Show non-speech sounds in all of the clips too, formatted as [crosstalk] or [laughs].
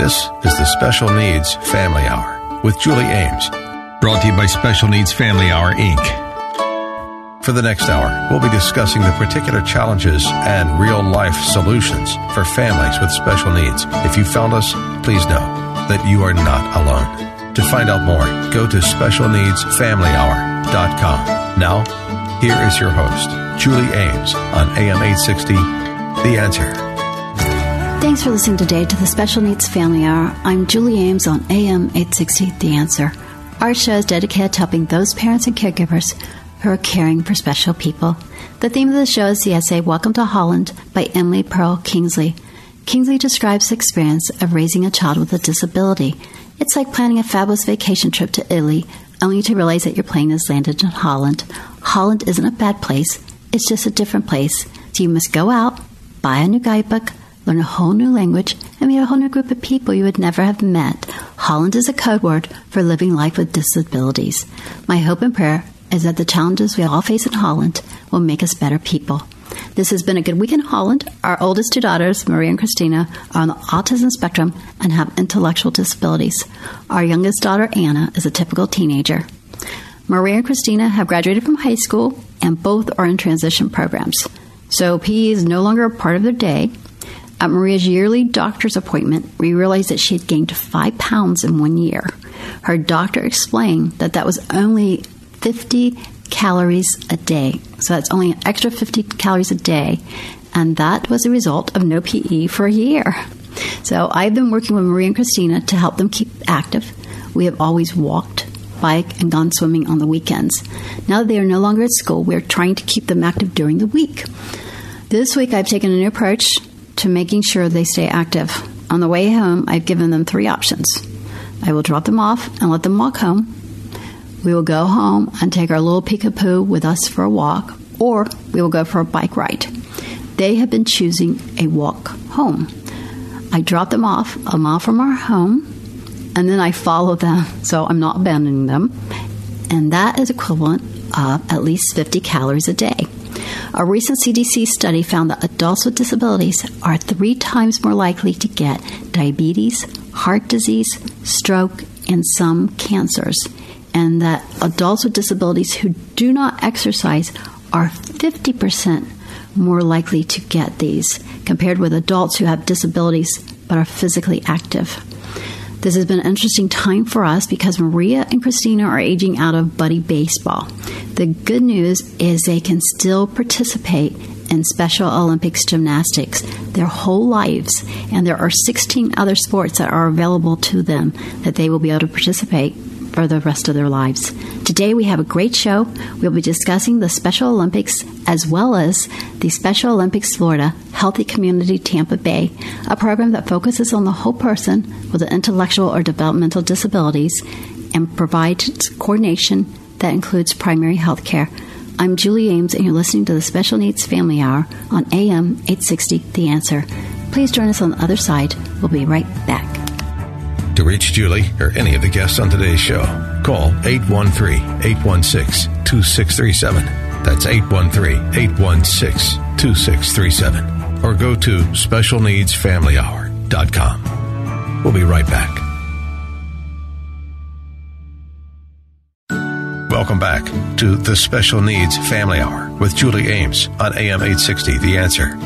This is the Special Needs Family Hour with Julie Ames. Brought to you by Special Needs Family Hour, Inc. For the next hour, we'll be discussing the particular challenges and real life solutions for families with special needs. If you found us, please know that you are not alone. To find out more, go to specialneedsfamilyhour.com. Now, here is your host, Julie Ames on AM 860, The Answer. Thanks for listening today to the Special Needs Family Hour. I'm Julie Ames on AM 860, The Answer. Our show is dedicated to helping those parents and caregivers who are caring for special people. The theme of the show is the essay Welcome to Holland by Emily Pearl Kingsley. Kingsley describes the experience of raising a child with a disability. It's like planning a fabulous vacation trip to Italy, only to realize that your plane has landed in Holland. Holland isn't a bad place, it's just a different place. So you must go out, buy a new guidebook, learn a whole new language, and meet a whole new group of people you would never have met. Holland is a code word for living life with disabilities. My hope and prayer is that the challenges we all face in Holland will make us better people. This has been a good week in Holland. Our oldest two daughters, Maria and Christina, are on the autism spectrum and have intellectual disabilities. Our youngest daughter, Anna, is a typical teenager. Maria and Christina have graduated from high school and both are in transition programs. So PE is no longer a part of their day. At Maria's yearly doctor's appointment, we realized that she had gained five pounds in one year. Her doctor explained that that was only 50 calories a day. So that's only an extra 50 calories a day. And that was a result of no PE for a year. So I've been working with Maria and Christina to help them keep active. We have always walked, bike, and gone swimming on the weekends. Now that they are no longer at school, we're trying to keep them active during the week. This week I've taken a new approach to making sure they stay active. On the way home, I've given them three options. I will drop them off and let them walk home. We will go home and take our little peekapoo with us for a walk, or we will go for a bike ride. They have been choosing a walk home. I drop them off a mile from our home, and then I follow them, [laughs] so I'm not abandoning them. And that is equivalent of at least 50 calories a day. A recent CDC study found that adults with disabilities are three times more likely to get diabetes, heart disease, stroke, and some cancers, and that adults with disabilities who do not exercise are 50% more likely to get these compared with adults who have disabilities but are physically active. This has been an interesting time for us because Maria and Christina are aging out of buddy baseball. The good news is they can still participate in Special Olympics gymnastics their whole lives, and there are 16 other sports that are available to them that they will be able to participate for the rest of their lives. Today we have a great show. We'll be discussing the Special Olympics as well as the Special Olympics Florida Healthy Community Tampa Bay, a program that focuses on the whole person with intellectual or developmental disabilities and provides coordination that includes primary health care. I'm Julie Ames, and you're listening to the Special Needs Family Hour on AM 860 The Answer. Please join us on the other side. We'll be right back. To reach Julie or any of the guests on today's show, call 813 816 2637. That's 813 816 2637. Or go to specialneedsfamilyhour.com. We'll be right back. Welcome back to the Special Needs Family Hour with Julie Ames on AM 860 The Answer.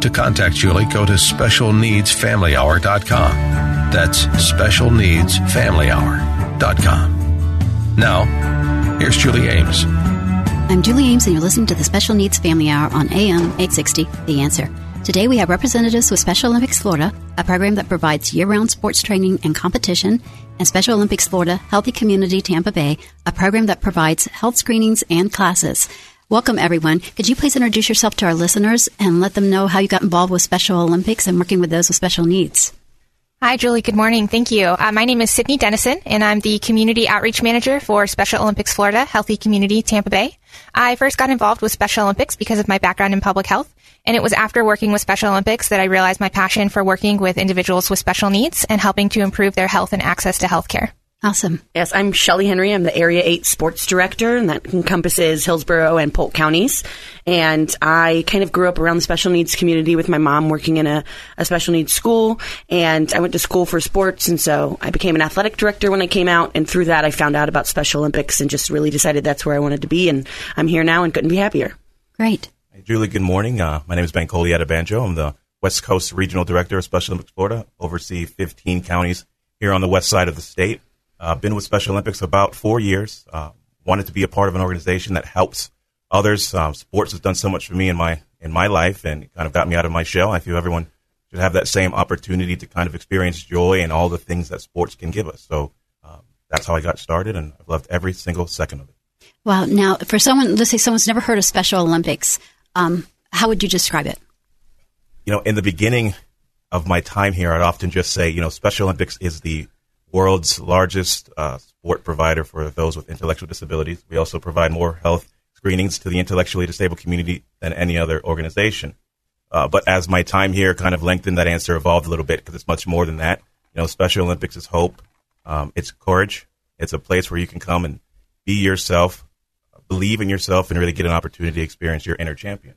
To contact Julie, go to specialneedsfamilyhour.com. That's specialneedsfamilyhour.com. Now, here's Julie Ames. I'm Julie Ames, and you're listening to the Special Needs Family Hour on AM 860 The Answer. Today we have representatives with Special Olympics Florida, a program that provides year round sports training and competition, and Special Olympics Florida Healthy Community Tampa Bay, a program that provides health screenings and classes. Welcome, everyone. Could you please introduce yourself to our listeners and let them know how you got involved with Special Olympics and working with those with special needs? Hi, Julie. Good morning. Thank you. Uh, my name is Sydney Dennison, and I'm the Community Outreach Manager for Special Olympics Florida Healthy Community Tampa Bay. I first got involved with Special Olympics because of my background in public health, and it was after working with Special Olympics that I realized my passion for working with individuals with special needs and helping to improve their health and access to health care. Awesome. Yes, I'm Shelly Henry. I'm the Area 8 Sports Director, and that encompasses Hillsborough and Polk counties. And I kind of grew up around the special needs community with my mom working in a, a special needs school. And I went to school for sports, and so I became an athletic director when I came out. And through that, I found out about Special Olympics and just really decided that's where I wanted to be. And I'm here now and couldn't be happier. Great. Julie, good morning. Uh, my name is Ben Coley Banjo. I'm the West Coast Regional Director of Special Olympics Florida, oversee 15 counties here on the west side of the state. Uh, been with Special Olympics about four years. Uh, wanted to be a part of an organization that helps others. Um, sports has done so much for me in my in my life, and kind of got me out of my shell. I feel everyone should have that same opportunity to kind of experience joy and all the things that sports can give us. So um, that's how I got started, and I've loved every single second of it. Wow. Now, for someone, let's say someone's never heard of Special Olympics, um, how would you describe it? You know, in the beginning of my time here, I'd often just say, you know, Special Olympics is the world's largest uh, sport provider for those with intellectual disabilities. We also provide more health screenings to the intellectually disabled community than any other organization. Uh, but as my time here kind of lengthened, that answer evolved a little bit because it's much more than that. You know, Special Olympics is hope. Um, it's courage. It's a place where you can come and be yourself, believe in yourself, and really get an opportunity to experience your inner champion.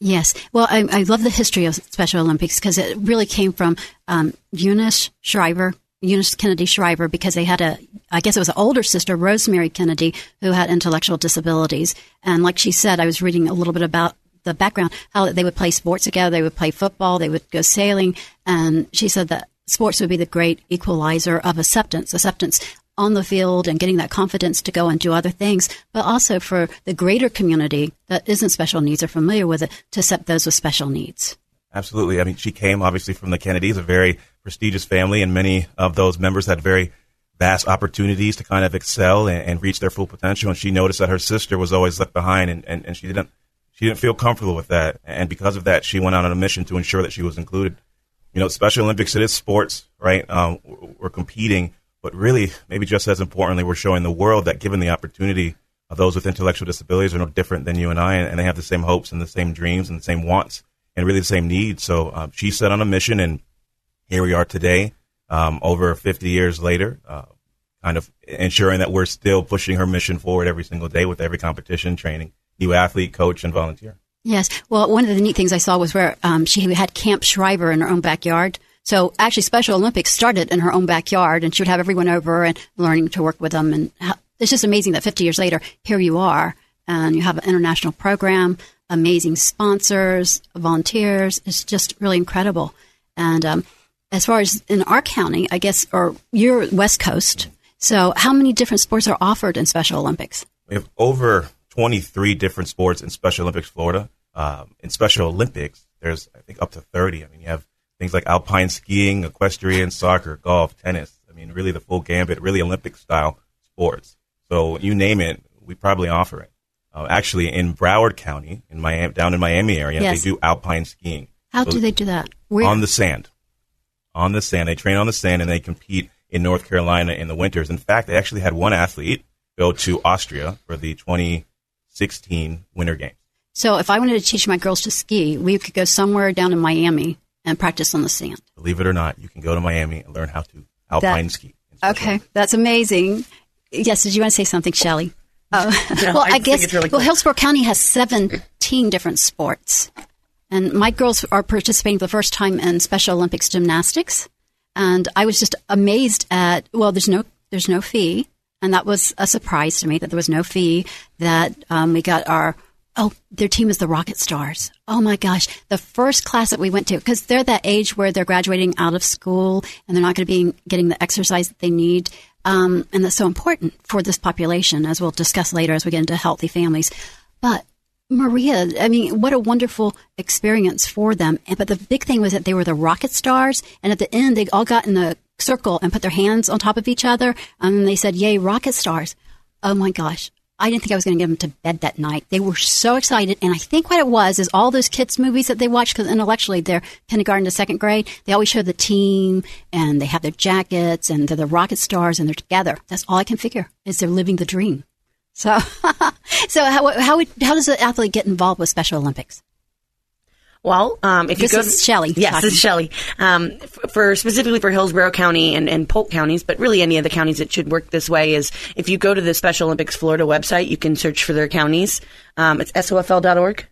Yes. Well, I, I love the history of Special Olympics because it really came from um, Eunice Shriver, Eunice Kennedy Shriver because they had a, I guess it was an older sister, Rosemary Kennedy, who had intellectual disabilities. And like she said, I was reading a little bit about the background, how they would play sports together. They would play football. They would go sailing. And she said that sports would be the great equalizer of acceptance, acceptance on the field and getting that confidence to go and do other things, but also for the greater community that isn't special needs or familiar with it to accept those with special needs. Absolutely. I mean, she came obviously from the Kennedys, a very prestigious family, and many of those members had very vast opportunities to kind of excel and, and, reach their full potential. And she noticed that her sister was always left behind, and, and, and she didn't she didn't feel comfortable with that. And because of that, she went out on a mission to ensure that she was included. You know, Special Olympics it is sports, right? Um, we're competing, but really, maybe just as importantly, we're showing the world that given the opportunity, those with intellectual disabilities are no different than you and I, and they have the same hopes and the same dreams and the same wants and really the same needs. So um, she set on a mission, and here we are today, um, over 50 years later, uh, kind of ensuring that we're still pushing her mission forward every single day with every competition, training new athlete, coach, and volunteer. Yes. Well, one of the neat things I saw was where um, she had Camp Shriver in her own backyard. So actually, Special Olympics started in her own backyard, and she would have everyone over and learning to work with them. And it's just amazing that 50 years later, here you are, and you have an international program amazing sponsors, volunteers. It's just really incredible. And um, as far as in our county, I guess, or you're West Coast. So, how many different sports are offered in Special Olympics? We have over 23 different sports in Special Olympics Florida. Um, in Special Olympics, there's, I think, up to 30. I mean, you have things like alpine skiing, equestrian, soccer, golf, tennis. I mean, really the full gambit, really Olympic style sports. So, you name it, we probably offer it. Uh, actually, in Broward County, in Miami, down in Miami area, yes. they do alpine skiing. How so do they do that? Where? On the sand. On the sand. They train on the sand and they compete in North Carolina in the winters. In fact, they actually had one athlete go to Austria for the 2016 Winter Games. So if I wanted to teach my girls to ski, we could go somewhere down in Miami and practice on the sand. Believe it or not, you can go to Miami and learn how to alpine that, ski. Okay, that's amazing. Yes, did you want to say something, Shelly? Uh, [laughs] well, I, I guess really cool. well, Hillsborough County has 17 different sports, and my girls are participating for the first time in Special Olympics gymnastics, and I was just amazed at well, there's no there's no fee, and that was a surprise to me that there was no fee. That um, we got our oh, their team is the Rocket Stars. Oh my gosh, the first class that we went to because they're that age where they're graduating out of school and they're not going to be getting the exercise that they need. Um, and that's so important for this population, as we'll discuss later as we get into healthy families. But Maria, I mean, what a wonderful experience for them. But the big thing was that they were the rocket stars, and at the end, they all got in a circle and put their hands on top of each other, and they said, "Yay, rocket stars!" Oh my gosh, I didn't think I was going to get them to bed that night. They were so excited. And I think what it was is all those kids' movies that they watch, because intellectually they're kindergarten to second grade, they always show the team and they have their jackets and they're the rocket stars and they're together. That's all I can figure is they're living the dream. So, [laughs] so how, how, how does an athlete get involved with Special Olympics? Well, um, if This you go is Shelley yes, talking. this is Shelley. Um, f- for specifically for Hillsborough County and, and Polk counties, but really any of the counties that should work this way is if you go to the Special Olympics Florida website, you can search for their counties. Um, it's sofl.org.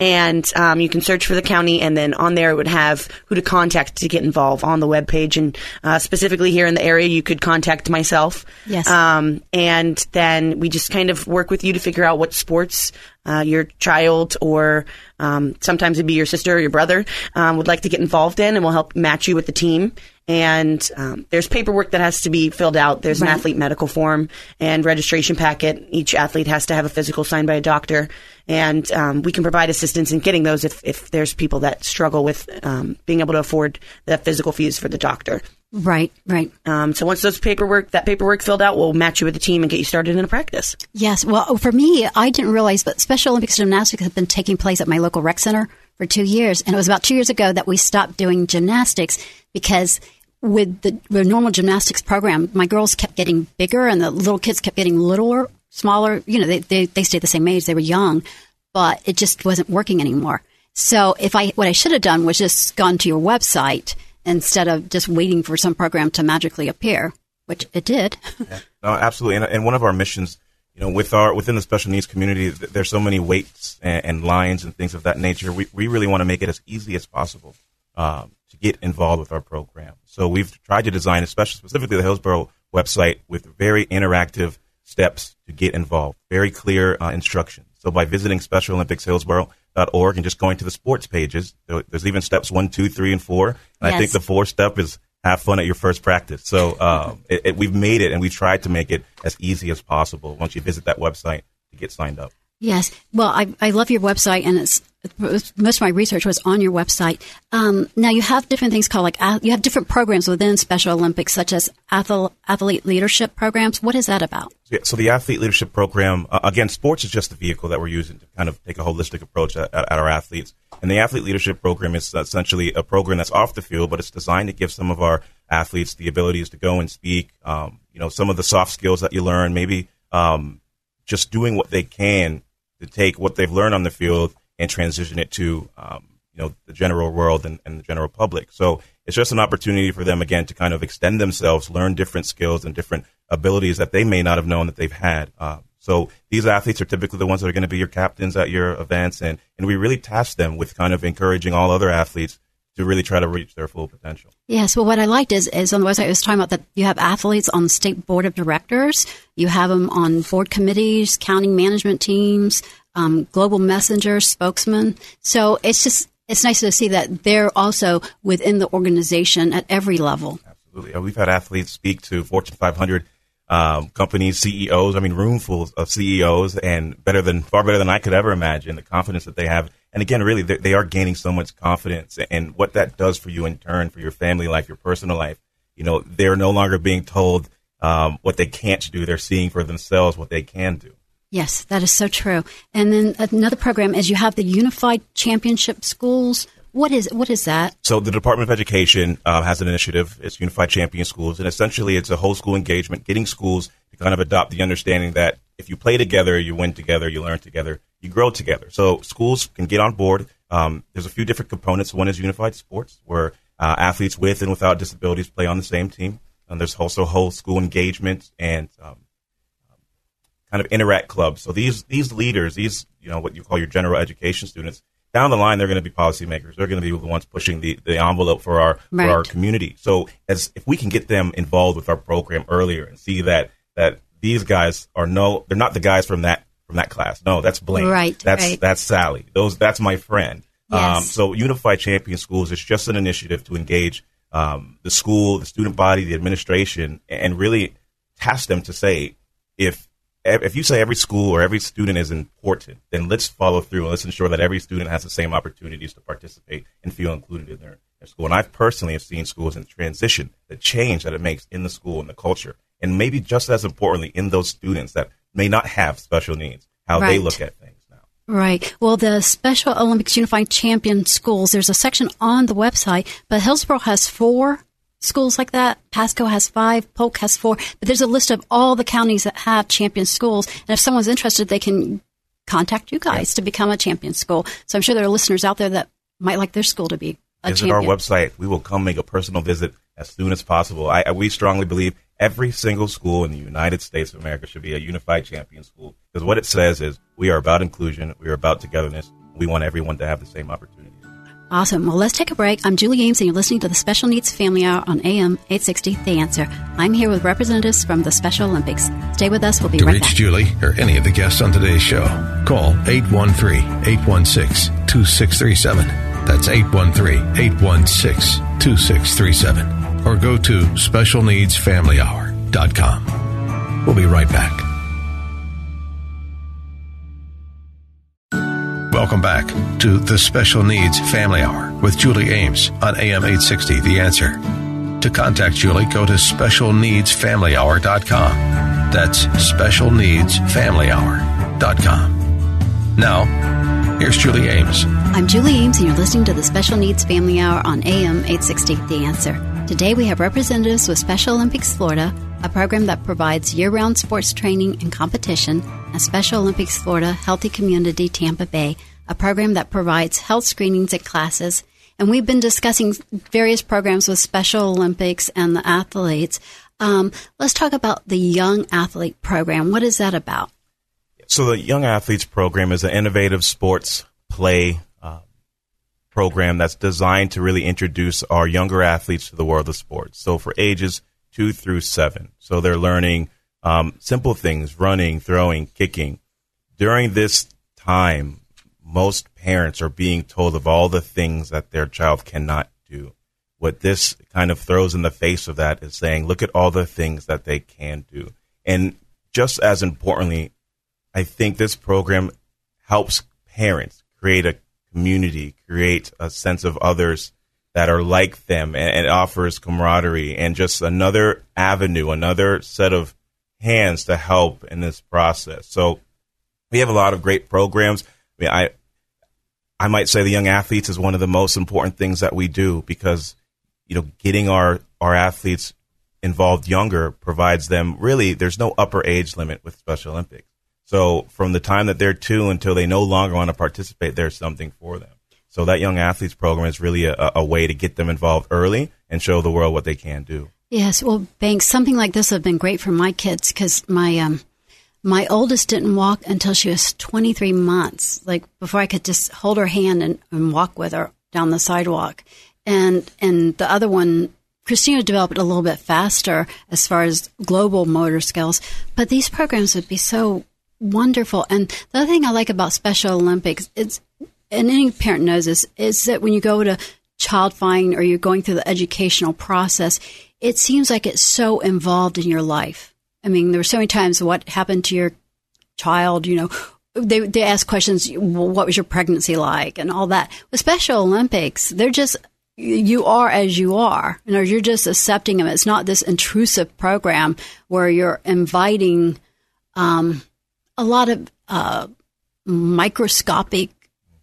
And um, you can search for the county, and then on there it would have who to contact to get involved on the webpage. And uh, specifically here in the area, you could contact myself. Yes. Um, and then we just kind of work with you to figure out what sports uh, your child or um, sometimes it'd be your sister or your brother um, would like to get involved in, and we'll help match you with the team. And um, there's paperwork that has to be filled out. There's an athlete medical form and registration packet. Each athlete has to have a physical signed by a doctor, and um, we can provide assistance in getting those if, if there's people that struggle with um, being able to afford the physical fees for the doctor. Right, right. Um, so once those paperwork, that paperwork filled out, we'll match you with the team and get you started in a practice. Yes. Well, for me, I didn't realize, but Special Olympics gymnastics has been taking place at my local rec center for two years, and it was about two years ago that we stopped doing gymnastics because with the, the normal gymnastics program, my girls kept getting bigger, and the little kids kept getting littler, smaller. You know, they they, they stayed the same age; they were young, but it just wasn't working anymore. So, if I what I should have done was just gone to your website instead of just waiting for some program to magically appear, which it did. [laughs] No, absolutely. And, and one of our missions, you know, with our within the special needs community, there's so many waits and, and lines and things of that nature. We we really want to make it as easy as possible um, to get involved with our program. So we've tried to design, especially specifically the Hillsborough website, with very interactive steps to get involved, very clear uh, instructions. So by visiting Special Olympics SpecialOlympicsHillsborough.org and just going to the sports pages, there's even steps one, two, three, and four. And I think the fourth step is have fun at your first practice. So um, it, it, we've made it, and we've tried to make it as easy as possible once you visit that website to get signed up. Yes. Well, I, I love your website, and it's most of my research was on your website. Um, now you have different things called like you have different programs within Special Olympics, such as athle- athlete leadership programs. What is that about? Yeah, so the athlete leadership program, uh, again, sports is just the vehicle that we're using to kind of take a holistic approach at, at, at our athletes. And the athlete leadership program is essentially a program that's off the field, but it's designed to give some of our athletes the abilities to go and speak. Um, you know, some of the soft skills that you learn, maybe um, just doing what they can to take what they've learned on the field and transition it to um, you know the general world and, and the general public. So it's just an opportunity for them again to kind of extend themselves, learn different skills and different abilities that they may not have known that they've had. Uh, so these athletes are typically the ones that are going to be your captains at your events, and and we really task them with kind of encouraging all other athletes to really try to reach their full potential. Yes. Well, what I liked is, is on the website it was talking about that you have athletes on the state board of directors, you have them on board committees, county management teams, um, global messengers, spokesmen. So it's just it's nice to see that they're also within the organization at every level. Absolutely. We've had athletes speak to Fortune 500 um, companies, CEOs. I mean, roomfuls of CEOs, and better than far better than I could ever imagine. The confidence that they have, and again, really, they, they are gaining so much confidence, and what that does for you in turn for your family life, your personal life. You know, they're no longer being told um, what they can't do; they're seeing for themselves what they can do. Yes, that is so true. And then another program is you have the Unified Championship Schools. What is what is that? So the Department of Education uh, has an initiative. It's Unified Champion Schools, and essentially it's a whole school engagement, getting schools to kind of adopt the understanding that if you play together, you win together, you learn together, you grow together. So schools can get on board. Um, there's a few different components. One is unified sports, where uh, athletes with and without disabilities play on the same team. And there's also whole school engagement and um, kind of interact clubs. So these these leaders, these you know what you call your general education students, down the line they're going to be policymakers. They're going to be the ones pushing the, the envelope for our Right. for our community. So as if we can get them involved with our program earlier and see that that these guys are no, they're not the guys from that from that class. No, that's Blaine. Right, That's right. that's Sally. Those that's my friend. Um, Yes. so Unified Champion Schools is just an initiative to engage um, the school, the student body, the administration, and really task them to say if if you say every school or every student is important, then let's follow through and let's ensure that every student has the same opportunities to participate and feel included in their, their school. And I personally have seen schools in transition, the change that it makes in the school and the culture, and maybe just as importantly in those students that may not have special needs, how they look at things now. Right. Well, the Special Olympics Unified Champion Schools, there's a section on the website, but Hillsborough has four schools like that. Pasco has five, Polk has four, but there's a list of all the counties that have champion schools. And if someone's interested, they can contact you guys to become a champion school. So I'm sure there are listeners out there that might like their school to be a Visit champion. our website. We will come make a personal visit as soon as possible. I, I, we strongly believe every single school in the United States of America should be a unified champion school because what it says is we are about inclusion, we are about togetherness. We want everyone to have the same opportunities. Awesome. Well, let's take a break. I'm Julie Ames, and you're listening to the Special Needs Family Hour on AM 860 The Answer. I'm here with representatives from the Special Olympics. Stay with us. We'll be To right reach back. Julie or any of the guests on today's show, call 813-816-2637. That's 813-816-2637. Or go to specialneedsfamilyhour.com. We'll be right back. Welcome back to the Special Needs Family Hour with Julie Ames on AM 860 The Answer. To contact Julie, go to specialneedsfamilyhour.com. That's specialneedsfamilyhour.com. Now, here's Julie Ames. I'm Julie Ames, and you're listening to the Special Needs Family Hour on AM 860 The Answer. Today we have representatives with Special Olympics Florida, a program that provides year round sports training and competition, and Special Olympics Florida Healthy Community Tampa Bay, a program that provides health screenings and classes. And we've been discussing various programs with Special Olympics and the athletes. Um, let's talk about the Young Athlete Program. What is that about? So the Young Athletes Program is an innovative sports play program that's designed to really introduce our younger athletes to the world of sports. So for ages two through seven, so they're learning um, simple things: running, throwing, kicking. During this time, most parents are being told of all the things that their child cannot do. What this kind of throws in the face of that is saying, look at all the things that they can do. And just as importantly, I think this program helps parents create a community, create a sense of others that are like them, and, and offers camaraderie and just another avenue, another set of hands to help in this process. So we have a lot of great programs. I mean, I I might say the young athletes is one of the most important things that we do because you know getting our our athletes involved younger provides them really there's no upper age limit with Special Olympics. So from the time that they're two until they no longer want to participate, there's something for them. So that young athletes program is really a, a way to get them involved early and show the world what they can do. Yes, well, Banks, something like this would have been great for my kids because my um, my oldest didn't walk until she was 23 months, like before I could just hold her hand and, and walk with her down the sidewalk. And and the other one, Christina developed a little bit faster as far as global motor skills. But these programs would be so wonderful. And the other thing I like about Special Olympics is, and any parent knows this, is that when you go to child find or you're going through the educational process, it seems like it's so involved in your life. I mean, there were so many times what happened to your child, you know, they, they ask questions, well, what was your pregnancy like and all that. With Special Olympics, they're just, you are as you are. You know, you're just accepting them. It's not this intrusive program where you're inviting um, a lot of uh, microscopic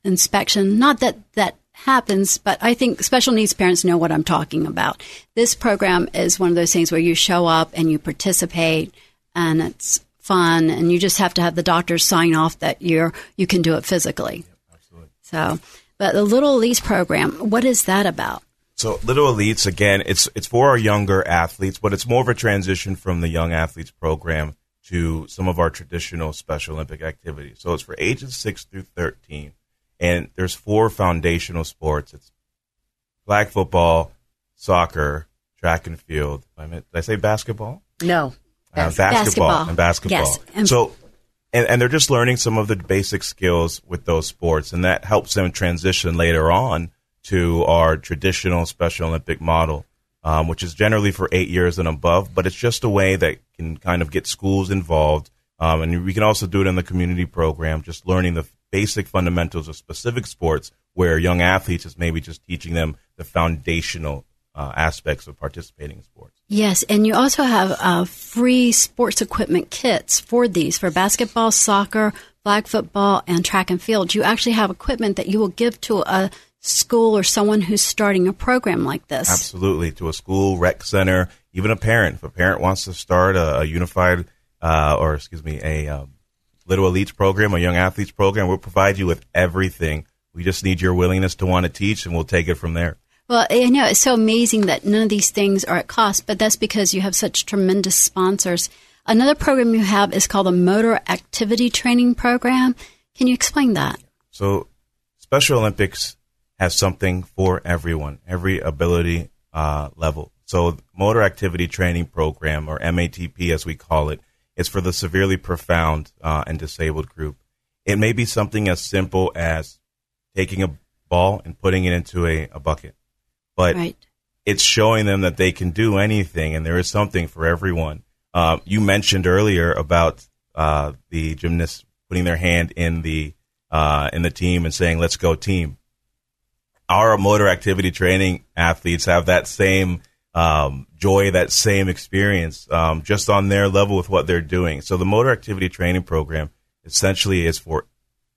inspection. Not that that happens, but I think special needs parents know what I'm talking about. This program is one of those things where you show up and you participate and it's fun and you just have to have the doctors sign off that you're you can do it physically. absolutely. So, but the Little Elites program, what is that about? So Little Elites again, it's it's for our younger athletes, but it's more of a transition from the young athletes program to some of our traditional Special Olympic activities. So it's for ages 6 through 13 and there's four foundational sports. It's flag football, soccer, track and field. I meant, did I say basketball? No. Uh, basketball, basketball. and basketball. Yes, and- so, and, and they're just learning some of the basic skills with those sports, and that helps them transition later on to our traditional Special Olympic model, um, which is generally for eight years and above. But it's just a way that can kind of get schools involved, um, and we can also do it in the community program, just learning the basic fundamentals of specific sports, where young athletes is maybe just teaching them the foundational uh, aspects of participating in sports. Yes, and you also have uh, free sports equipment kits for these for basketball, soccer, flag football, and track and field. You actually have equipment that you will give to a school or someone who's starting a program like this. Absolutely, to a school, rec center, even a parent. If a parent wants to start a, a unified, uh, or excuse me, a um, Little Elites program a Young Athletes program. We'll provide you with everything. We just need your willingness to want to teach, and we'll take it from there. Well, I know it's so amazing that none of these things are at cost, but that's because you have such tremendous sponsors. Another program you have is called the Motor Activity Training Program. Can you explain that? So, Special Olympics has something for everyone, every ability uh, level. So, Motor Activity Training Program, or MATP as we call it, is for the severely profound uh, and disabled group. It may be something as simple as taking a ball and putting it into a, a bucket, but Right. it's showing them that they can do anything and there is something for everyone. Uh, you mentioned earlier about uh, the gymnasts putting their hand in the uh, in the team and saying "Let's go team." Our motor activity training athletes have that same um, joy, that same experience, um, just on their level with what they're doing. So the motor activity training program essentially is for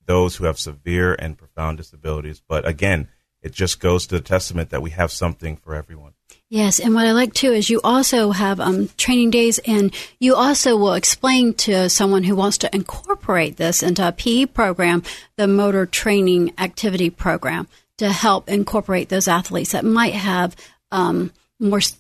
those who have severe and profound disabilities. But again, it just goes to the testament that we have something for everyone. Yes, and what I like too is you also have um, training days, and you also will explain to someone who wants to incorporate this into a PE program, the motor training activity program, to help incorporate those athletes that might have um, more s-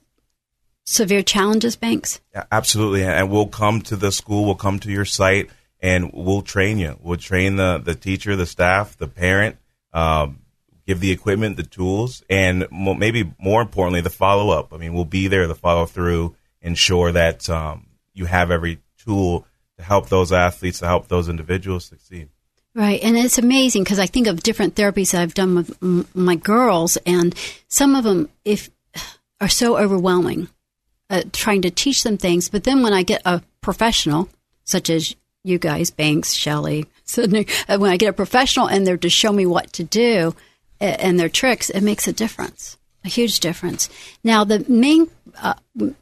severe challenges. Banks. Yeah, absolutely. And we'll come to the school, we'll come to your site, and we'll train you. We'll train the, the teacher, the staff, the parent, um, give the equipment, the tools, and maybe more importantly, the follow up. I mean, we'll be there, the follow through, ensure that um, you have every tool to help those athletes, to help those individuals succeed. Right, and it's amazing because I think of different therapies I've done with m- my girls, and some of them if are so overwhelming, uh, trying to teach them things. But then when I get a professional, such as you guys, Banks, Shelley, [laughs] Sydney, uh, when I get a professional and they're to show me what to do and their tricks, it makes a difference, a huge difference. Now, the main, uh,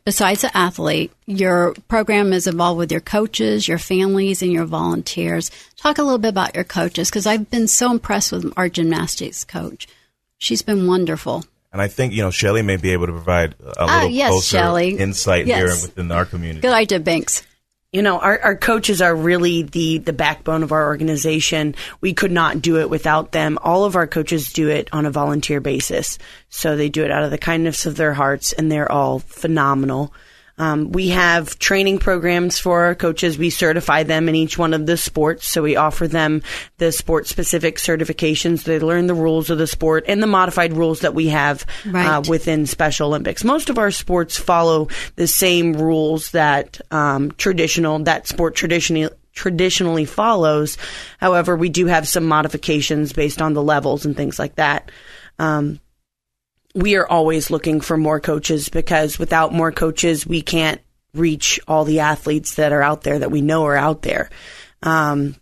besides the athlete, your program is involved with your coaches, your families, and your volunteers. Talk a little bit about your coaches because I've been so impressed with our gymnastics coach. She's been wonderful. And I think, you know, Shelley may be able to provide a Ah, little yes, closer Shelley. insight here within our community. Good idea, Banks. You know, our, our coaches are really the, the backbone of our organization. We could not do it without them. All of our coaches do it on a volunteer basis. So they do it out of the kindness of their hearts, and they're all phenomenal. Um, we have training programs for our coaches. We certify them in each one of the sports. So we offer them the sport specific certifications. They learn the rules of the sport and the modified rules that we have uh, within Special Olympics. Most of our sports follow the same rules that um, traditional that sport traditionally traditionally follows. However, we do have some modifications based on the levels and things like that. Um, we are always looking for more coaches because without more coaches, we can't reach all the athletes that are out there that we know are out there. Um,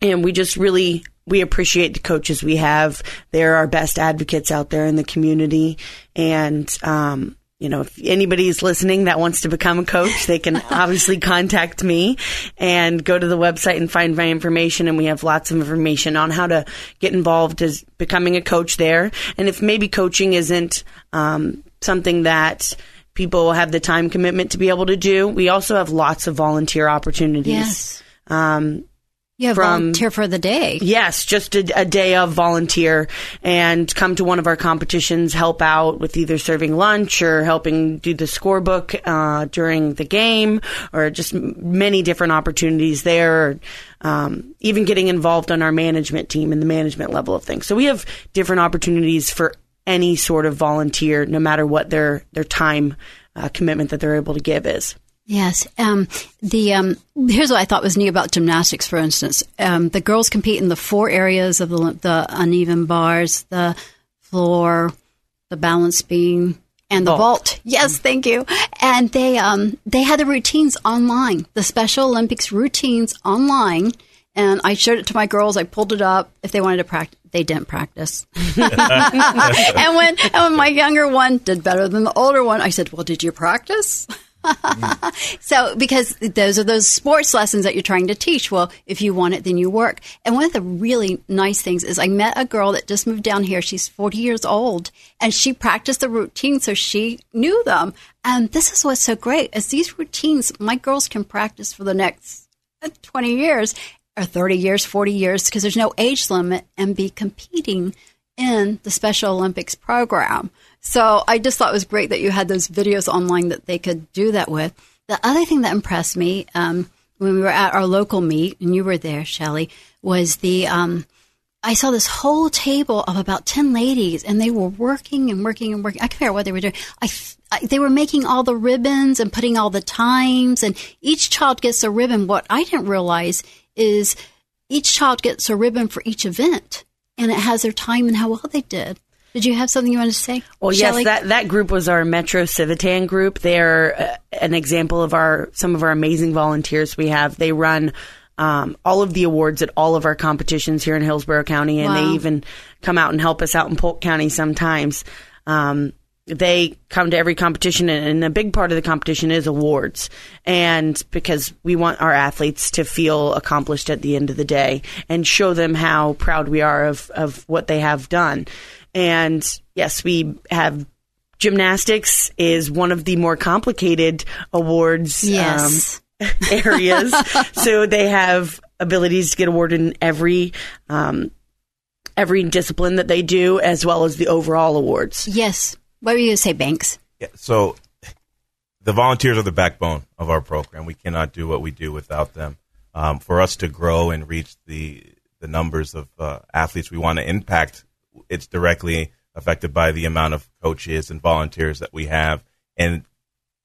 and we just really we appreciate the coaches we have. They're our best advocates out there in the community, and um, you know, if anybody's listening that wants to become a coach, they can [laughs] obviously contact me and go to the website and find my information. And we have lots of information on how to get involved as becoming a coach there. And if maybe coaching isn't um, something that people have the time commitment to be able to do, we also have lots of volunteer opportunities. Yes. Um, You have From- volunteer for the day. Yes, just a, a day of volunteer and come to one of our competitions, help out with either serving lunch or helping do the scorebook uh, during the game, or just many different opportunities there. Um, even getting involved on our management team and the management level of things. So we have different opportunities for any sort of volunteer, no matter what their their time uh, commitment that they're able to give is. Yes. Um, the um, here's what I thought was neat about gymnastics. For instance, um, the girls compete in the four areas of the, the uneven bars, the floor, the balance beam, and the Vault. vault. Yes, thank you. And they um, they had the routines online, the Special Olympics routines online. And I showed it to my girls. I pulled it up. If they wanted to practice, they didn't practice. [laughs] [laughs] and when and when my younger one did better than the older one, I said, "Well, did you practice?" [laughs] So, because those are those sports lessons that you're trying to teach. Well, if you want it, then you work. And one of the really nice things is I met a girl that just moved down here. She's 40 years old and she practiced the routine so she knew them. And this is what's so great is these routines my girls can practice for the next uh, 20 years or 30 years, 40 years, because there's no age limit, and be competing in the Special Olympics program. So I just thought it was great that you had those videos online that they could do that with. The other thing that impressed me um, when we were at our local meet, and you were there, Shelley, was the um, I saw this whole table of about 10 ladies and they were working and working and working. I can't figure out what they were doing. I, I, they were making all the ribbons and putting all the times and each child gets a ribbon. What I didn't realize is each child gets a ribbon for each event and it has their time and how well they did. Did you have something you wanted to say? Well, Shelley? yes, that, that group was our Metro Civitan group. They're uh, an example of our some of our amazing volunteers we have. They run um, all of the awards at all of our competitions here in Hillsborough County, and Wow. they even come out and help us out in Polk County sometimes. Um, they come to every competition, and, and a big part of the competition is awards. And because we want our athletes to feel accomplished at the end of the day and show them how proud we are of, of what they have done. And yes, we have gymnastics is one of the more complicated awards. um, [laughs] areas. [laughs] so they have abilities to get awarded in every um, every discipline that they do, as well as the overall awards. yes. What were you going to say, Banks? Yeah, so the volunteers are the backbone of our program. We cannot do what we do without them. Um, for us to grow and reach the the numbers of uh, athletes we want to impact, it's directly affected by the amount of coaches and volunteers that we have. And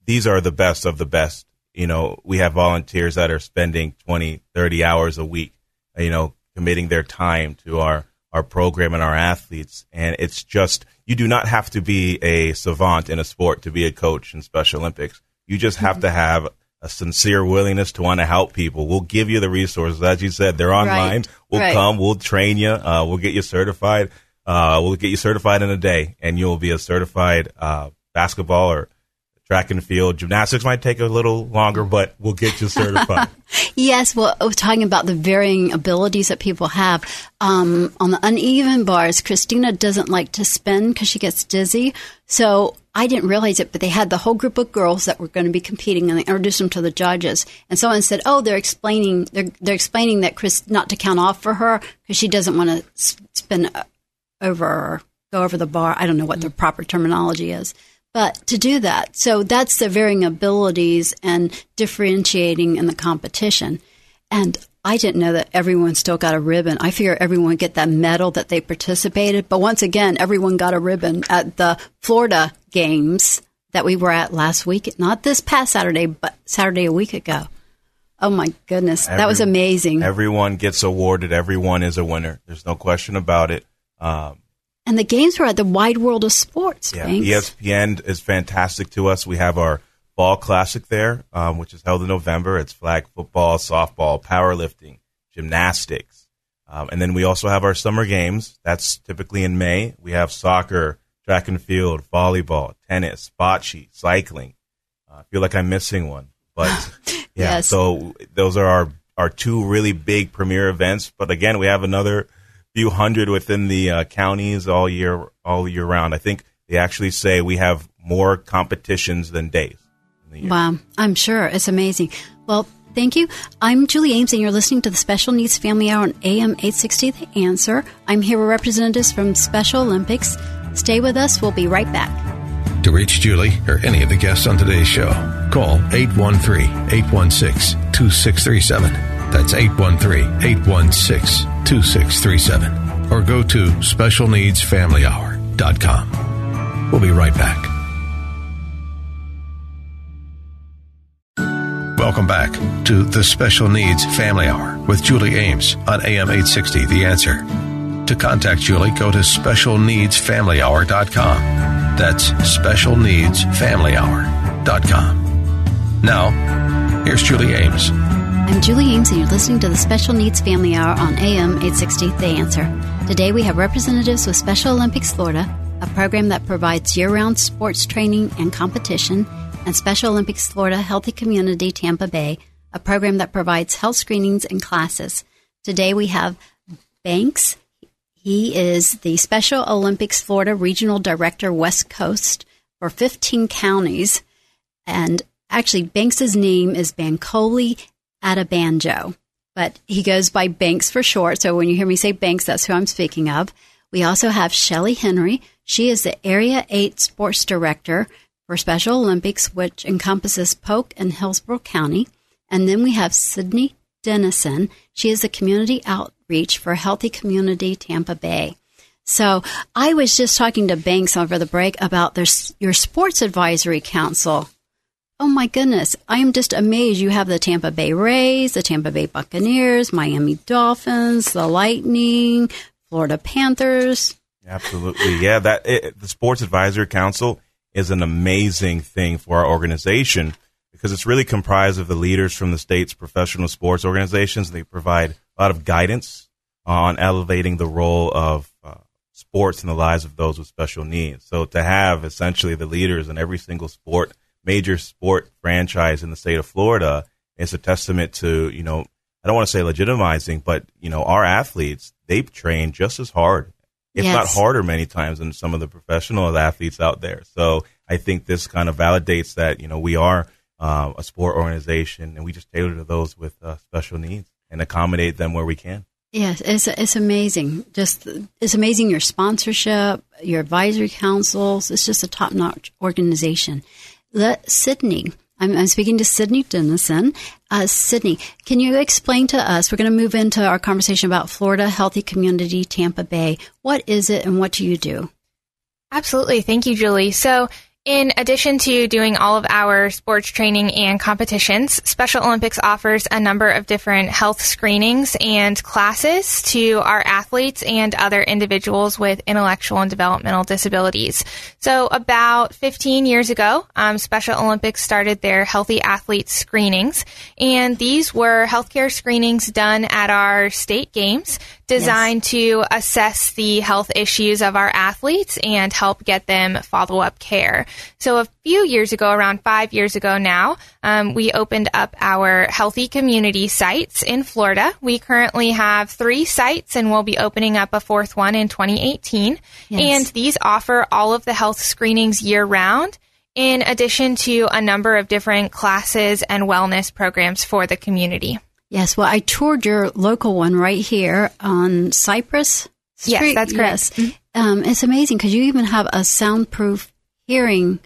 these are the best of the best. You know, we have volunteers that are spending 20, 30 hours a week, you know, committing their time to our, our program and our athletes. And it's just, you do not have to be a savant in a sport to be a coach in Special Olympics. You just have to have a sincere willingness to want to help people. We'll give you the resources. As you said, they're online. Right. We'll Right. come, we'll train you, uh, we'll get you certified. Uh, we'll get you certified in a day, and you'll be a certified uh, basketball or track and field. Gymnastics might take a little longer, but we'll get you certified. [laughs] Yes, well, I was talking about the varying abilities that people have. Um, on the uneven bars, Christina doesn't like to spin because she gets dizzy. So I didn't realize it, but they had the whole group of girls that were going to be competing, and they introduced them to the judges. And someone said, "Oh, they're explaining they're they're explaining that Chris not to count off for her because she doesn't want to spin uh, over or go over the bar. I don't know what the mm-hmm. proper terminology is." But to do that, so that's the varying abilities and differentiating in the competition. And I didn't know that everyone still got a ribbon. I figure everyone would get that medal that they participated. But once again, everyone got a ribbon at the Florida games that we were at last week. Not this past Saturday, but Saturday a week ago. Oh my goodness. that was amazing. Everyone gets awarded. Everyone is a winner. There's no question about it. Um, and the games were at the wide world of sports. Yeah, Banks. ESPN is fantastic to us. We have our fall classic there, um, which is held in November. It's flag football, softball, powerlifting, gymnastics, um, and then we also have our summer games. That's typically in May. We have soccer, track and field, volleyball, tennis, bocce, cycling. Uh, I feel like I'm missing one, but [laughs] yeah. Yes. So those are our our two really big premier events. But again, we have another few hundred within the uh, counties all year all year round. I think they actually say we have more competitions than days. in the year. Wow, I'm sure. It's amazing. Well, thank you. I'm Julie Ames, and you're listening to the Special Needs Family Hour on AM 860 The Answer. I'm here with representatives from Special Olympics. Stay with us. We'll be right back. To reach Julie or any of the guests on today's show, call 813-816-2637. That's 813-816-2637. Or go to specialneedsfamilyhour.com. We'll be right back. Welcome back to the Special Needs Family Hour with Julie Ames on AM 860 The Answer. To contact Julie, go to specialneedsfamilyhour.com. That's specialneedsfamilyhour.com. Now, here's Julie Ames. I'm Julie Ames, and you're listening to the Special Needs Family Hour on AM 860 The Answer. Today we have representatives with Special Olympics Florida, a program that provides year round sports training and competition, and Special Olympics Florida Healthy Community Tampa Bay, a program that provides health screenings and classes. Today we have Banks. He is the Special Olympics Florida Regional Director, West Coast, for 15 counties. And actually, Banks's name is Bancoli Atabanjo, but he goes by Banks for short. So when you hear me say Banks, that's who I'm speaking of. We also have Shelly Henry. She is the Area 8 Sports Director for Special Olympics, which encompasses Polk and Hillsborough County. And then we have Sydney Dennison. She is the Community Outreach for Healthy Community Tampa Bay. So I was just talking to Banks over the break about your sports advisory council. Oh my goodness. I am just amazed. You have the Tampa Bay Rays, the Tampa Bay Buccaneers, Miami Dolphins, the Lightning, Florida Panthers. Absolutely. Yeah, that it, the Sports Advisory Council is an amazing thing for our organization because it's really comprised of the leaders from the state's professional sports organizations. They provide a lot of guidance on elevating the role of uh, sports in the lives of those with special needs. So to have essentially the leaders in every single sport, major sport franchise in the state of Florida It's a testament to, you know, I don't want to say legitimizing, but, you know, our athletes, they train just as hard, if yes. not harder many times than some of the professional athletes out there. So I think this kind of validates that, you know, we are uh, a sport organization and we just tailor to those with uh, special needs and accommodate them where we can. Yes, it's it's amazing. Just it's amazing your sponsorship, your advisory councils. It's just a top notch organization. Let Sydney. I'm, I'm, speaking to Sydney Dennison. Uh, Sydney, can you explain to us? We're going to move into our conversation about Florida Healthy Community Tampa Bay. What is it, and what do you do? Absolutely, thank you, Julie. So in addition to doing all of our sports training and competitions, Special Olympics offers a number of different health screenings and classes to our athletes and other individuals with intellectual and developmental disabilities. So, about 15 years ago, um, Special Olympics started their healthy athlete screenings, and these were healthcare screenings done at our state games designed yes. to assess the health issues of our athletes and help get them follow up care. So a few years ago, around five years ago now, um, we opened up our healthy community sites in Florida. We currently have three sites and we'll be opening up a fourth one in 2018. Yes. And these offer all of the health screenings year round in addition to a number of different classes and wellness programs for the community. Yes, well, I toured your local one right here on Cypress Street. Yes, that's correct. Yes. Um, it's amazing because you even have a soundproof hearing.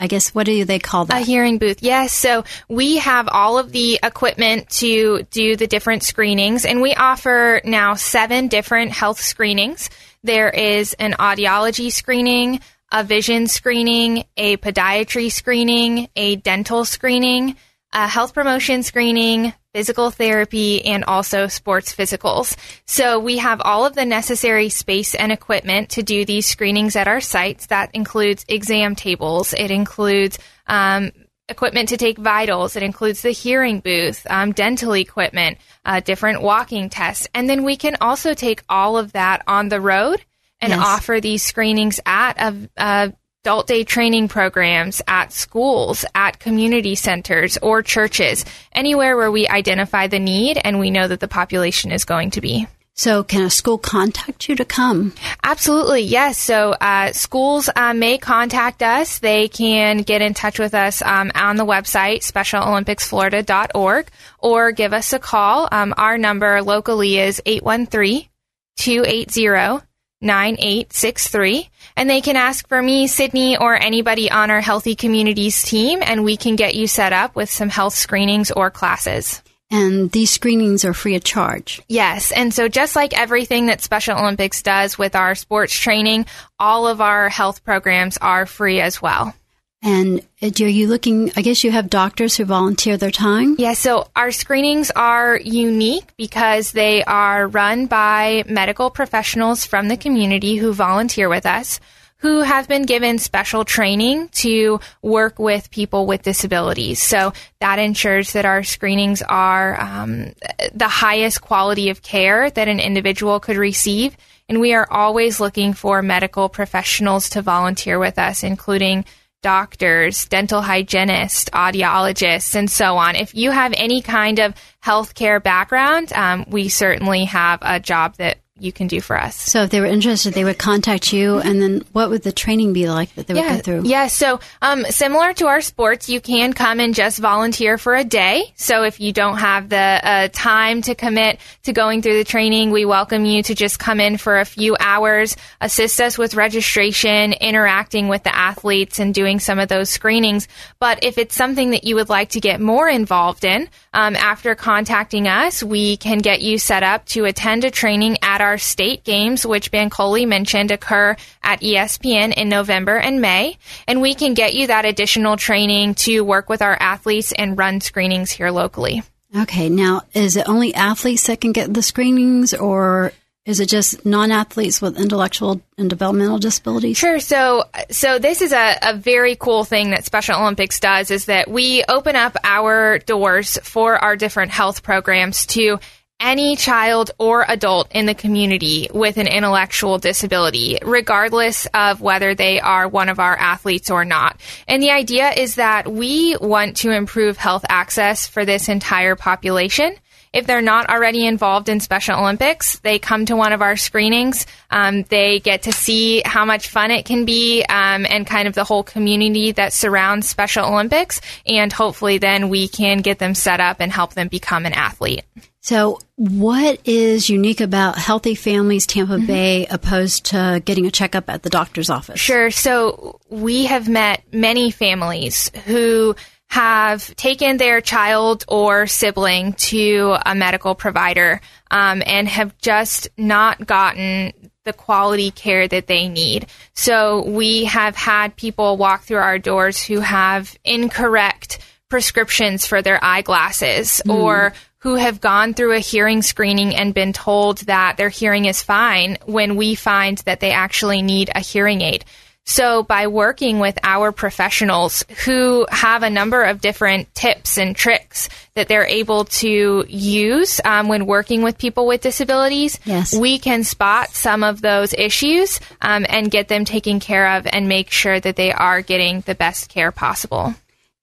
I guess what do they call that? A hearing booth. Yes. So we have all of the equipment to do the different screenings, and we offer now seven different health screenings. There is an audiology screening, a vision screening, a podiatry screening, a dental screening, a health promotion screening, physical therapy, and also sports physicals. So we have all of the necessary space and equipment to do these screenings at our sites. That includes exam tables. It includes um, equipment to take vitals. It includes the hearing booth, um, dental equipment, uh, different walking tests. And then we can also take all of that on the road and yes. offer these screenings at a, a adult day training programs at schools, at community centers, or churches, anywhere where we identify the need and we know that the population is going to be. So, can a school contact you to come? Absolutely, yes. So, uh, schools uh, may contact us. They can get in touch with us um, on the website, specialolympicsflorida.org, or give us a call. Um, our number locally is 813 280 9863. And they can ask for me, Sydney, or anybody on our Healthy Communities team, and we can get you set up with some health screenings or classes. And these screenings are free of charge. Yes. And so, just like everything that Special Olympics does with our sports training, all of our health programs are free as well. And are you looking? I guess you have doctors who volunteer their time. Yeah, so our screenings are unique because they are run by medical professionals from the community who volunteer with us, who have been given special training to work with people with disabilities. So that ensures that our screenings are um, the highest quality of care that an individual could receive. And we are always looking for medical professionals to volunteer with us, including doctors, dental hygienists, audiologists, and so on. If you have any kind of healthcare background, um, we certainly have a job that you can do for us. So if they were interested, they would contact you, and then what would the training be like that they would yeah, go through? Yeah, so um, similar to our sports, you can come and just volunteer for a day. So if you don't have the uh, time to commit to going through the training, we welcome you to just come in for a few hours, assist us with registration, interacting with the athletes, and doing some of those screenings. But if it's something that you would like to get more involved in, um, after contacting us, we can get you set up to attend a training at our state games, which Bancoli mentioned occur at ESPN in November and May. And we can get you that additional training to work with our athletes and run screenings here locally. Okay, now is it only athletes that can get the screenings, or is it just non-athletes with intellectual and developmental disabilities? Sure. So, so this is a, a very cool thing that Special Olympics does is that we open up our doors for our different health programs to any child or adult in the community with an intellectual disability, regardless of whether they are one of our athletes or not. And the idea is that we want to improve health access for this entire population. If they're not already involved in Special Olympics, they come to one of our screenings. Um, they get to see how much fun it can be um, and kind of the whole community that surrounds Special Olympics. And hopefully, then we can get them set up and help them become an athlete. So, what is unique about Healthy Families Tampa Mm-hmm. Bay opposed to getting a checkup at the doctor's office? Sure. So we have met many families who have taken their child or sibling to a medical provider um, and have just not gotten the quality care that they need. So we have had people walk through our doors who have incorrect prescriptions for their eyeglasses or who have gone through a hearing screening and been told that their hearing is fine when we find that they actually need a hearing aid. So by working with our professionals who have a number of different tips and tricks that they're able to use um, when working with people with disabilities, Yes. we can spot some of those issues um, and get them taken care of and make sure that they are getting the best care possible.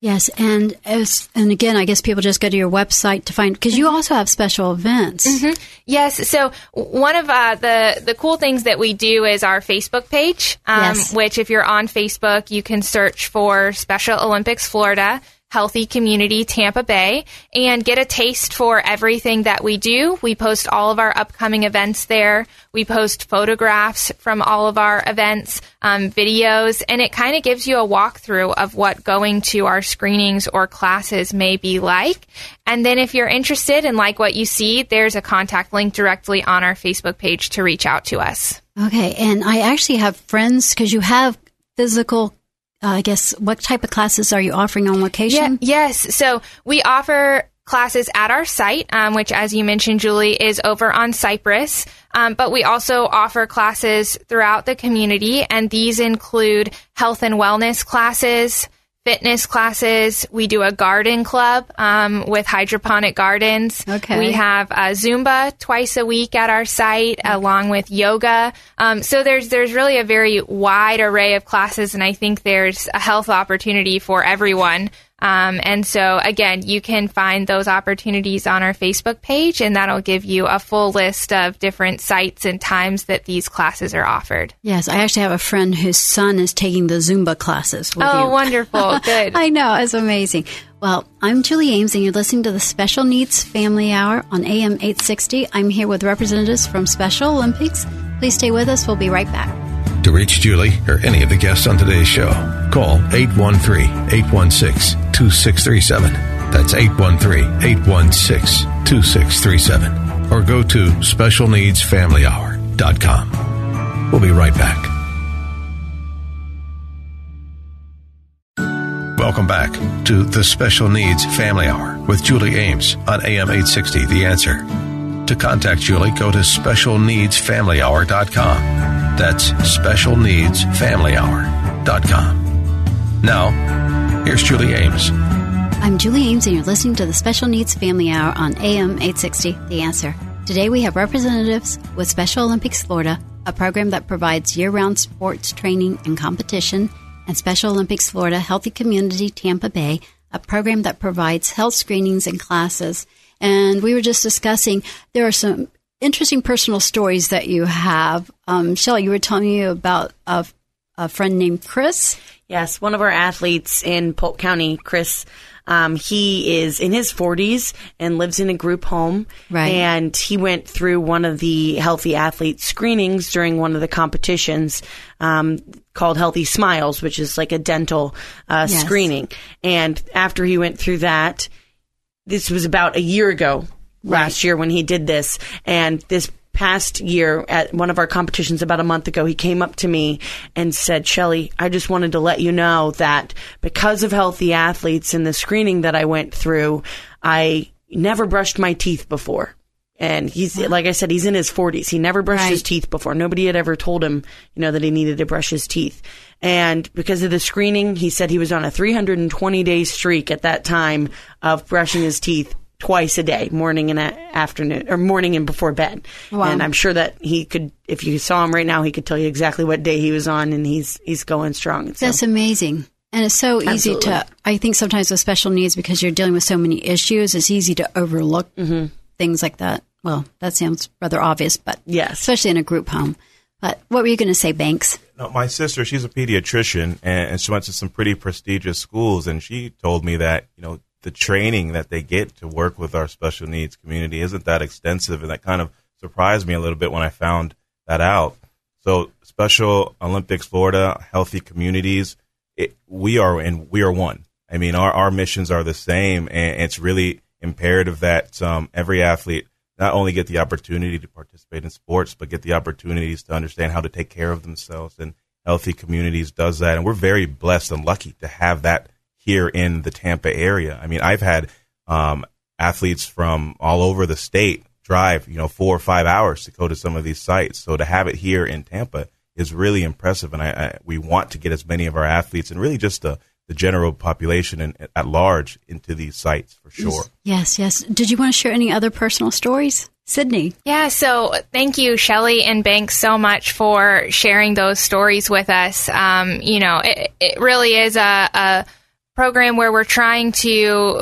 Yes, and as, and again, I guess people just go to your website to find because you Mm-hmm. also have special events. Yes. So one of uh, the the cool things that we do is our Facebook page, um, Yes. which if you're on Facebook, you can search for Special Olympics Florida. Healthy Community Tampa Bay and get a taste for everything that we do. We post all of our upcoming events there. We post photographs from all of our events, um, videos, and it kind of gives you a walkthrough of what going to our screenings or classes may be like. And then if you're interested and like what you see, there's a contact link directly on our Facebook page to reach out to us. Okay, and I actually have friends because you have physical. Uh, I guess what type of classes are you offering on location? Yeah, yes. So we offer classes at our site, um, which, as you mentioned, Julie, is over on Cypress. Um, but we also offer classes throughout the community, and these include health and wellness classes, fitness classes. We do a garden club um, with hydroponic gardens. Okay. We have uh, Zumba twice a week at our site, along with yoga. Um, so there's there's really a very wide array of classes, and I think there's a health opportunity for everyone. Um, and so again, you can find those opportunities on our Facebook page, and that'll give you a full list of different sites and times that these classes are offered. Yes, I actually have a friend whose son is taking the Zumba classes. With Oh, you. [laughs] wonderful! Good. I know, it's amazing. Well, I'm Julie Ames, and you're listening to the Special Needs Family Hour on AM 860. I'm here with representatives from Special Olympics. Please stay with us. We'll be right back. To reach Julie or any of the guests on today's show, call 813-816-2637. That's 813-816-2637. Or go to specialneedsfamilyhour.com. We'll be right back. Welcome back to the Special Needs Family Hour with Julie Ames on AM 860 The Answer. To contact Julie, go to specialneedsfamilyhour.com. That's specialneedsfamilyhour.com. Now, here's Julie Ames. I'm Julie Ames, and you're listening to the Special Needs Family Hour on AM 860 The Answer. Today we have representatives with Special Olympics Florida, a program that provides year round sports training and competition, and Special Olympics Florida Healthy Community Tampa Bay, a program that provides health screenings and classes. And we were just discussing there are some interesting personal stories that you have. Um, Shelly, you were telling me about a, a friend named Chris. Yes, one of our athletes in Polk County, Chris. Um, he is in his 40s and lives in a group home. Right. And he went through one of the healthy athlete screenings during one of the competitions um, called Healthy Smiles, which is like a dental uh, Yes. screening. And after he went through that, this was about a year ago last year when he did this. And this past year at one of our competitions about a month ago he came up to me and said shelly i just wanted to let you know that because of healthy athletes and the screening that i went through i never brushed my teeth before. And he's like i said he's in his 40s he never brushed his teeth before. Nobody had ever told him you know that he needed to brush his teeth. And because of the screening he said he was on a 320 day streak at that time of brushing his teeth twice a day morning and a- afternoon or morning and before bed Wow. and i'm sure that he could if you saw him right now he could tell you exactly what day he was on and he's he's going strong so, That's amazing. And it's so easy Absolutely. to, I think sometimes with special needs, because you're dealing with so many issues, it's easy to overlook Mm-hmm. things like that. Well, that sounds rather obvious, but Yes. especially in a group home. But what were you going to say, Banks? No, my sister, she's a pediatrician, and, and she went to some pretty prestigious schools, and she told me that you know the training that they get to work with our special needs community isn't that extensive, and that kind of surprised me a little bit when I found that out. So, Special Olympics Florida, healthy communities, it, we are and we are one. I mean, our our missions are the same, and it's really imperative that um, every athlete not only get the opportunity to participate in sports, but get the opportunities to understand how to take care of themselves. And Healthy Communities does that. And we're very blessed and lucky to have that here in the Tampa area. I mean, I've had um, athletes from all over the state drive, you know, four or five hours to go to some of these sites. So to have it here in Tampa is really impressive. And I, I we want to get as many of our athletes and really just the, the general population and at large into these sites for sure. Yes, yes. Did you want to share any other personal stories? Sydney. Yeah, so thank you, Shelly and Banks, so much for sharing those stories with us. Um, you know, it, it really is a, a program where we're trying to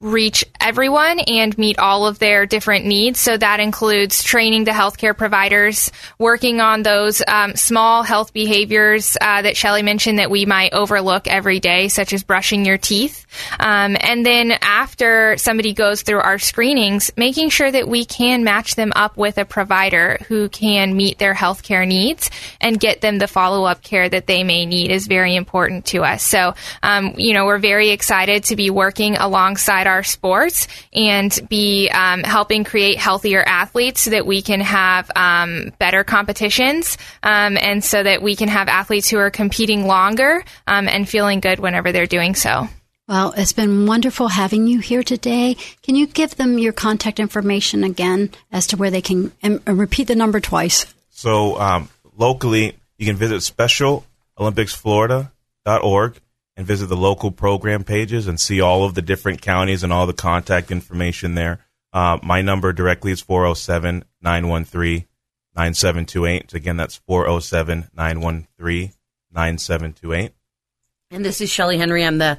reach everyone and meet all of their different needs. So that includes training the healthcare providers, working on those um, small health behaviors uh, that Shelly mentioned that we might overlook every day, such as brushing your teeth. Um, and then after somebody goes through our screenings, making sure that we can match them up with a provider who can meet their healthcare needs and get them the follow up care that they may need is very important to us. So, um, you know, we're very excited to be working alongside our sports and be um, helping create healthier athletes so that we can have um, better competitions um, and so that we can have athletes who are competing longer um, and feeling good whenever they're doing so. Well, it's been wonderful having you here today. Can you give them your contact information again as to where they can and, and repeat the number twice? So um, locally, you can visit SpecialOlympicsFlorida.org and visit the local program pages and see all of the different counties and all the contact information there. Uh, my number directly is 407 913 9728. Again, that's 407 913 9728. And this is Shelly Henry. I'm the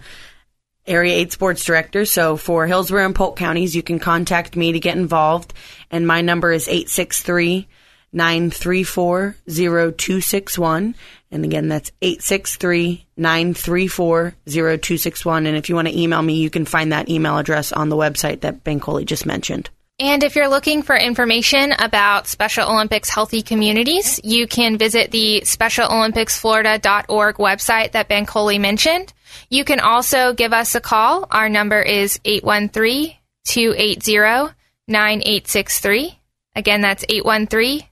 Area 8 Sports Director. So for Hillsborough and Polk counties, you can contact me to get involved. And my number is 863 934 0261. And again, that's 863 934 0261. And if you want to email me, you can find that email address on the website that Ben Coley just mentioned. And if you're looking for information about Special Olympics healthy communities, you can visit the SpecialOlympicsFlorida.org website that Ben Coley mentioned. You can also give us a call. Our number is 813 280 9863. Again, that's 813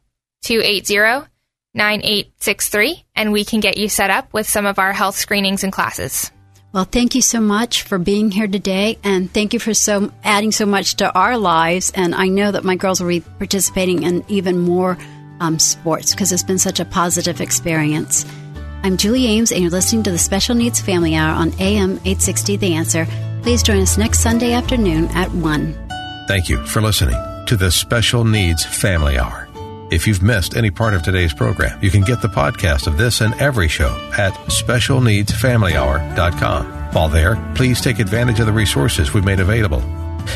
280 9863. And we can get you set up with some of our health screenings and classes. Well, thank you so much for being here today, and thank you for so adding so much to our lives. And I know that my girls will be participating in even more um, sports because it's been such a positive experience. I'm Julie Ames, and you're listening to the Special Needs Family Hour on AM 860 The Answer. Please join us next Sunday afternoon at 1. Thank you for listening to the Special Needs Family Hour. If you've missed any part of today's program, you can get the podcast of this and every show at specialneedsfamilyhour.com. While there, please take advantage of the resources we've made available.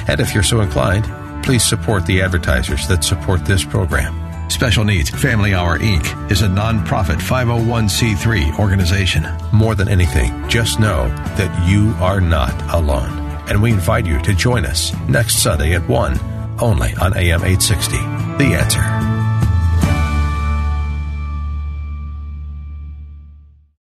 And if you're so inclined, please support the advertisers that support this program. Special Needs Family Hour Inc. is a nonprofit 501c3 organization. More than anything, just know that you are not alone. And we invite you to join us next Sunday at 1, only on AM 860. The answer.